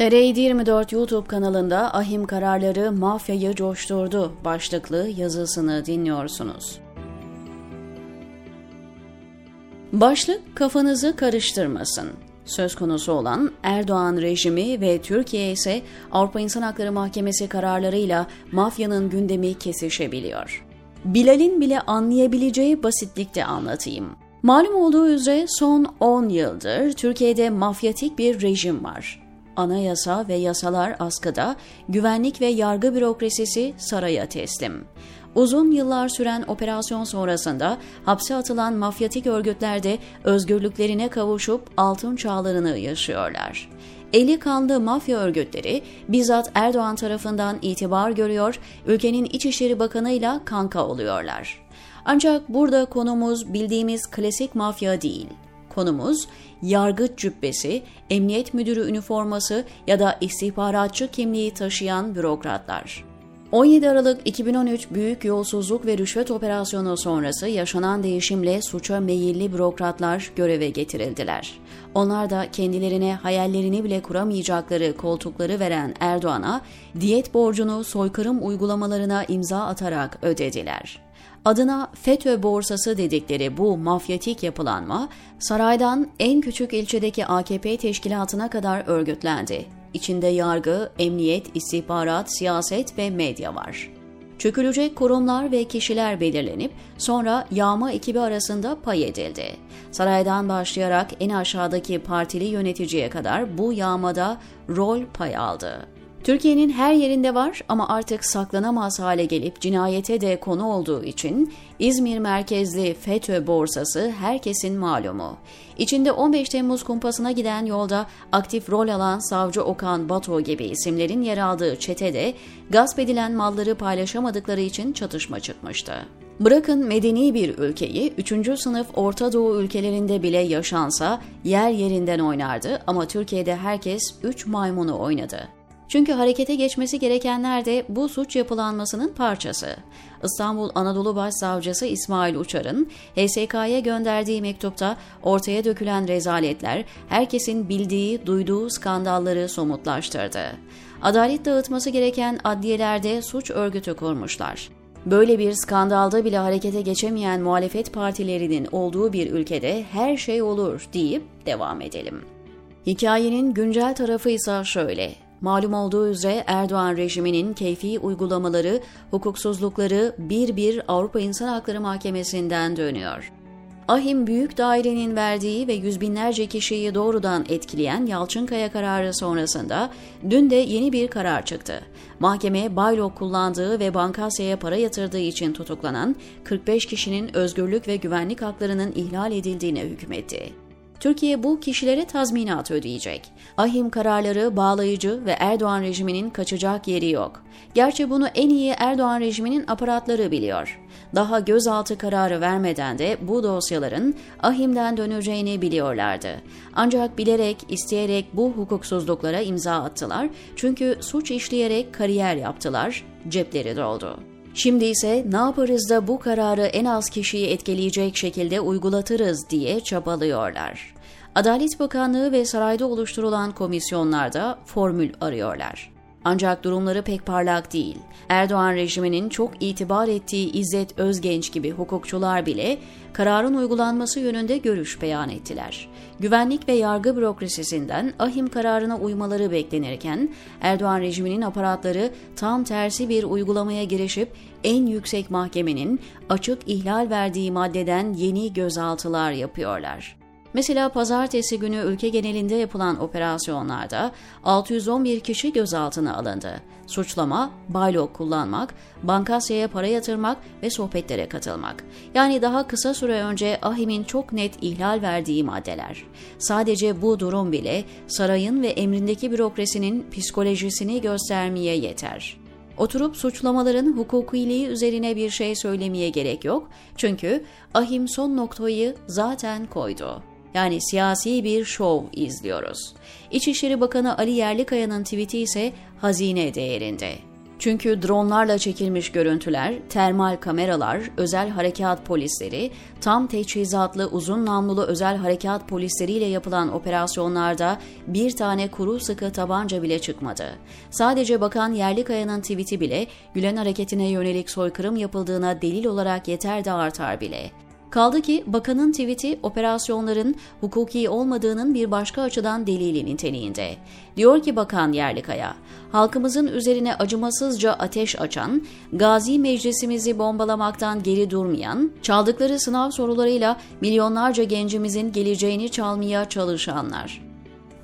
TR24 YouTube kanalında ahim kararları mafyayı coşturdu başlıklı yazısını dinliyorsunuz. Başlık kafanızı karıştırmasın. Söz konusu olan Erdoğan rejimi ve Türkiye ise Avrupa İnsan Hakları Mahkemesi kararlarıyla mafyanın gündemi kesişebiliyor. Bilal'in bile anlayabileceği basitlikte anlatayım. Malum olduğu üzere son 10 yıldır Türkiye'de mafyatik bir rejim var. Anayasa ve yasalar askıda, güvenlik ve yargı bürokrasisi saraya teslim. Uzun yıllar süren operasyon sonrasında hapse atılan mafyatik örgütler de özgürlüklerine kavuşup altın çağlarını yaşıyorlar. Eli kanlı mafya örgütleri bizzat Erdoğan tarafından itibar görüyor, ülkenin İçişleri Bakanı ile kanka oluyorlar. Ancak burada konumuz bildiğimiz klasik mafya değil. Konumuz yargıç cübbesi, emniyet müdürü üniforması ya da istihbaratçı kimliği taşıyan bürokratlar. 17 Aralık 2013 büyük yolsuzluk ve rüşvet operasyonu sonrası yaşanan değişimle suça meyilli bürokratlar göreve getirildiler. Onlar da kendilerine hayallerini bile kuramayacakları koltukları veren Erdoğan'a diyet borcunu soykırım uygulamalarına imza atarak ödediler. Adına FETÖ borsası dedikleri bu mafyatik yapılanma saraydan en küçük ilçedeki AKP teşkilatına kadar örgütlendi. İçinde yargı, emniyet, istihbarat, siyaset ve medya var. Çökülecek kurumlar ve kişiler belirlenip sonra yağma ekibi arasında pay edildi. Saraydan başlayarak en aşağıdaki partili yöneticiye kadar bu yağmada rol pay aldı. Türkiye'nin her yerinde var ama artık saklanamaz hale gelip cinayete de konu olduğu için İzmir merkezli FETÖ borsası herkesin malumu. İçinde 15 Temmuz kumpasına giden yolda aktif rol alan savcı Okan Bato gibi isimlerin yer aldığı çetede gasp edilen malları paylaşamadıkları için çatışma çıkmıştı. Bırakın medeni bir ülkeyi, 3. sınıf Orta Doğu ülkelerinde bile yaşansa yer yerinden oynardı ama Türkiye'de herkes 3 maymunu oynadı. Çünkü harekete geçmesi gerekenler de bu suç yapılanmasının parçası. İstanbul Anadolu Başsavcısı İsmail Uçar'ın HSK'ya gönderdiği mektupta ortaya dökülen rezaletler herkesin bildiği, duyduğu skandalları somutlaştırdı. Adalet dağıtması gereken adliyelerde suç örgütü kurmuşlar. Böyle bir skandalda bile harekete geçemeyen muhalefet partilerinin olduğu bir ülkede her şey olur deyip devam edelim. Hikayenin güncel tarafı ise şöyle. Malum olduğu üzere Erdoğan rejiminin keyfi uygulamaları, hukuksuzlukları bir bir Avrupa İnsan Hakları Mahkemesi'nden dönüyor. Ahim Büyük Daire'nin verdiği ve yüz binlerce kişiyi doğrudan etkileyen Yalçınkaya kararı sonrasında dün de yeni bir karar çıktı. Mahkeme baylok kullandığı ve Bankasya'ya para yatırdığı için tutuklanan 45 kişinin özgürlük ve güvenlik haklarının ihlal edildiğine hükmetti. Türkiye bu kişilere tazminat ödeyecek. Ahim kararları bağlayıcı ve Erdoğan rejiminin kaçacak yeri yok. Gerçi bunu en iyi Erdoğan rejiminin aparatları biliyor. Daha gözaltı kararı vermeden de bu dosyaların Ahim'den döneceğini biliyorlardı. Ancak bilerek, isteyerek bu hukuksuzluklara imza attılar çünkü suç işleyerek kariyer yaptılar, cepleri doldu. Şimdi ise ne yaparız da bu kararı en az kişiyi etkileyecek şekilde uygulatırız diye çabalıyorlar. Adalet Bakanlığı ve sarayda oluşturulan komisyonlarda formül arıyorlar. Ancak durumları pek parlak değil. Erdoğan rejiminin çok itibar ettiği İzzet Özgenç gibi hukukçular bile kararın uygulanması yönünde görüş beyan ettiler. Güvenlik ve yargı bürokrasisinden ahim kararına uymaları beklenirken Erdoğan rejiminin aparatları tam tersi bir uygulamaya girişip en yüksek mahkemenin açık ihlal verdiği maddeden yeni gözaltılar yapıyorlar. Mesela pazartesi günü ülke genelinde yapılan operasyonlarda 611 kişi gözaltına alındı. Suçlama, baylok kullanmak, bankasyaya para yatırmak ve sohbetlere katılmak. Yani daha kısa süre önce Ahim'in çok net ihlal verdiği maddeler. Sadece bu durum bile sarayın ve emrindeki bürokrasinin psikolojisini göstermeye yeter. Oturup suçlamaların hukukiliği üzerine bir şey söylemeye gerek yok. Çünkü ahim son noktayı zaten koydu. Yani siyasi bir şov izliyoruz. İçişleri Bakanı Ali Yerlikaya'nın tweeti ise hazine değerinde. Çünkü dronlarla çekilmiş görüntüler, termal kameralar, özel harekat polisleri, tam teçhizatlı uzun namlulu özel harekat polisleriyle yapılan operasyonlarda bir tane kuru sıkı tabanca bile çıkmadı. Sadece Bakan Yerlikaya'nın tweet'i bile Gülen hareketine yönelik soykırım yapıldığına delil olarak yeter de artar bile. Kaldı ki bakanın tweet'i operasyonların hukuki olmadığının bir başka açıdan delili niteliğinde. Diyor ki Bakan Yerlikaya, halkımızın üzerine acımasızca ateş açan, gazi meclisimizi bombalamaktan geri durmayan, çaldıkları sınav sorularıyla milyonlarca gencimizin geleceğini çalmaya çalışanlar.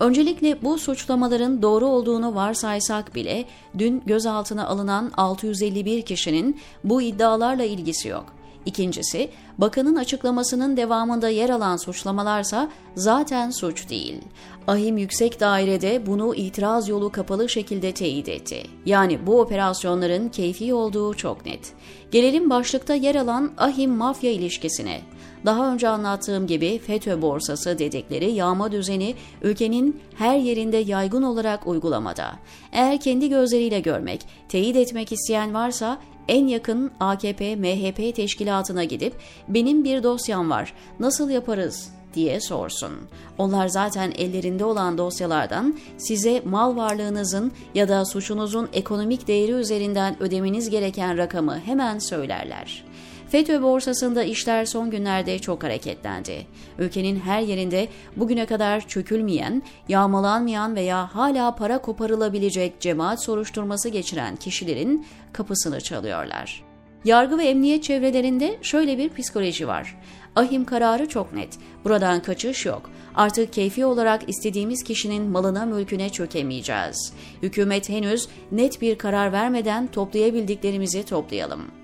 Öncelikle bu suçlamaların doğru olduğunu varsaysak bile dün gözaltına alınan 651 kişinin bu iddialarla ilgisi yok. İkincisi, bakanın açıklamasının devamında yer alan suçlamalarsa zaten suç değil. Ahim Yüksek Dairede bunu itiraz yolu kapalı şekilde teyit etti. Yani bu operasyonların keyfi olduğu çok net. Gelelim başlıkta yer alan Ahim mafya ilişkisine. Daha önce anlattığım gibi FETÖ borsası dedikleri yağma düzeni ülkenin her yerinde yaygın olarak uygulamada. Eğer kendi gözleriyle görmek, teyit etmek isteyen varsa en yakın AKP-MHP teşkilatına gidip benim bir dosyam var nasıl yaparız diye sorsun. Onlar zaten ellerinde olan dosyalardan size mal varlığınızın ya da suçunuzun ekonomik değeri üzerinden ödemeniz gereken rakamı hemen söylerler. FETÖ borsasında işler son günlerde çok hareketlendi. Ülkenin her yerinde bugüne kadar çökülmeyen, yağmalanmayan veya hala para koparılabilecek cemaat soruşturması geçiren kişilerin kapısını çalıyorlar. Yargı ve emniyet çevrelerinde şöyle bir psikoloji var. Ahim kararı çok net. Buradan kaçış yok. Artık keyfi olarak istediğimiz kişinin malına mülküne çökemeyeceğiz. Hükümet henüz net bir karar vermeden toplayabildiklerimizi toplayalım.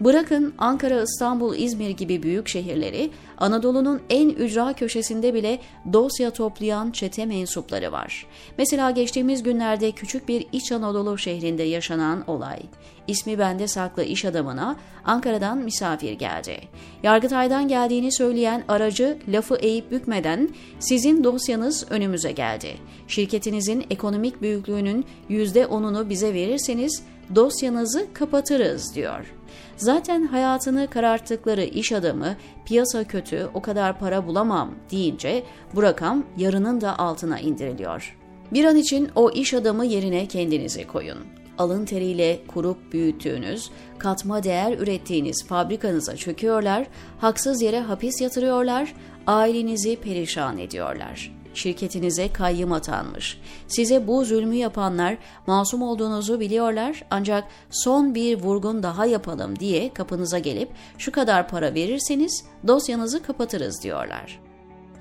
Bırakın Ankara, İstanbul, İzmir gibi büyük şehirleri, Anadolu'nun en ücra köşesinde bile dosya toplayan çete mensupları var. Mesela geçtiğimiz günlerde küçük bir İç Anadolu şehrinde yaşanan olay. İsmi bende saklı iş adamına Ankara'dan misafir geldi. Yargıtay'dan geldiğini söyleyen aracı lafı eğip bükmeden sizin dosyanız önümüze geldi. Şirketinizin ekonomik büyüklüğünün %10'unu bize verirseniz dosyanızı kapatırız diyor. Zaten hayatını kararttıkları iş adamı piyasa kötü o kadar para bulamam deyince bu rakam yarının da altına indiriliyor. Bir an için o iş adamı yerine kendinizi koyun. Alın teriyle kurup büyüttüğünüz, katma değer ürettiğiniz fabrikanıza çöküyorlar, haksız yere hapis yatırıyorlar, ailenizi perişan ediyorlar şirketinize kayyım atanmış. Size bu zulmü yapanlar masum olduğunuzu biliyorlar ancak son bir vurgun daha yapalım diye kapınıza gelip şu kadar para verirseniz dosyanızı kapatırız diyorlar.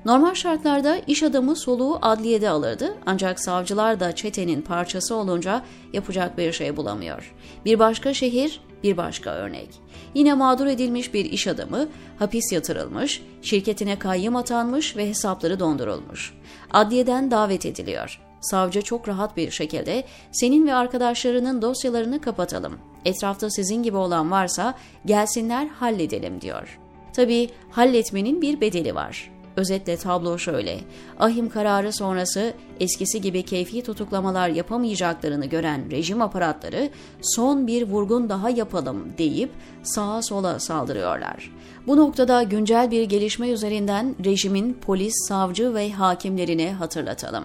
Normal şartlarda iş adamı soluğu adliyede alırdı ancak savcılar da çetenin parçası olunca yapacak bir şey bulamıyor. Bir başka şehir, bir başka örnek. Yine mağdur edilmiş bir iş adamı hapis yatırılmış, şirketine kayyım atanmış ve hesapları dondurulmuş. Adliyeden davet ediliyor. Savcı çok rahat bir şekilde senin ve arkadaşlarının dosyalarını kapatalım. Etrafta sizin gibi olan varsa gelsinler halledelim diyor. Tabii halletmenin bir bedeli var. Özetle tablo şöyle. Ahim kararı sonrası eskisi gibi keyfi tutuklamalar yapamayacaklarını gören rejim aparatları son bir vurgun daha yapalım deyip sağa sola saldırıyorlar. Bu noktada güncel bir gelişme üzerinden rejimin polis, savcı ve hakimlerine hatırlatalım.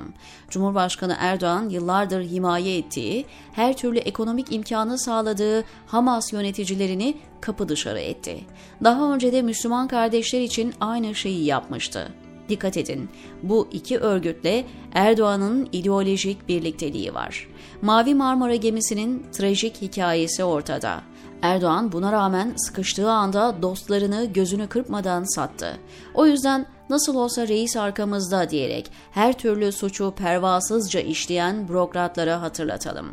Cumhurbaşkanı Erdoğan yıllardır himaye ettiği, her türlü ekonomik imkanı sağladığı Hamas yöneticilerini kapı dışarı etti. Daha önce de Müslüman kardeşler için aynı şeyi yapmıştı. Dikkat edin, bu iki örgütle Erdoğan'ın ideolojik birlikteliği var. Mavi Marmara gemisinin trajik hikayesi ortada. Erdoğan buna rağmen sıkıştığı anda dostlarını gözünü kırpmadan sattı. O yüzden nasıl olsa reis arkamızda diyerek her türlü suçu pervasızca işleyen bürokratlara hatırlatalım.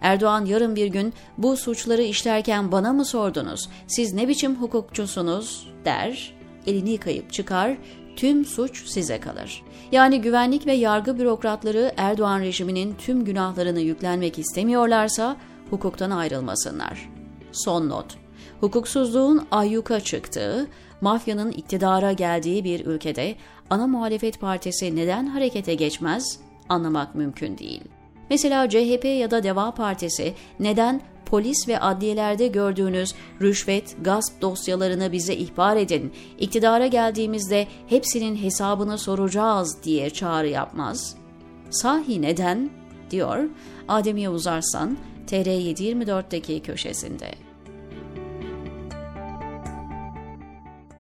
Erdoğan yarın bir gün bu suçları işlerken bana mı sordunuz, siz ne biçim hukukçusunuz der, elini yıkayıp çıkar, tüm suç size kalır. Yani güvenlik ve yargı bürokratları Erdoğan rejiminin tüm günahlarını yüklenmek istemiyorlarsa hukuktan ayrılmasınlar. Son not. Hukuksuzluğun ayyuka çıktığı, mafyanın iktidara geldiği bir ülkede ana muhalefet partisi neden harekete geçmez anlamak mümkün değil. Mesela CHP ya da Deva Partisi neden polis ve adliyelerde gördüğünüz rüşvet, gasp dosyalarını bize ihbar edin, iktidara geldiğimizde hepsinin hesabını soracağız diye çağrı yapmaz? Sahi neden? diyor Adem Yavuz Arslan TR724'deki köşesinde.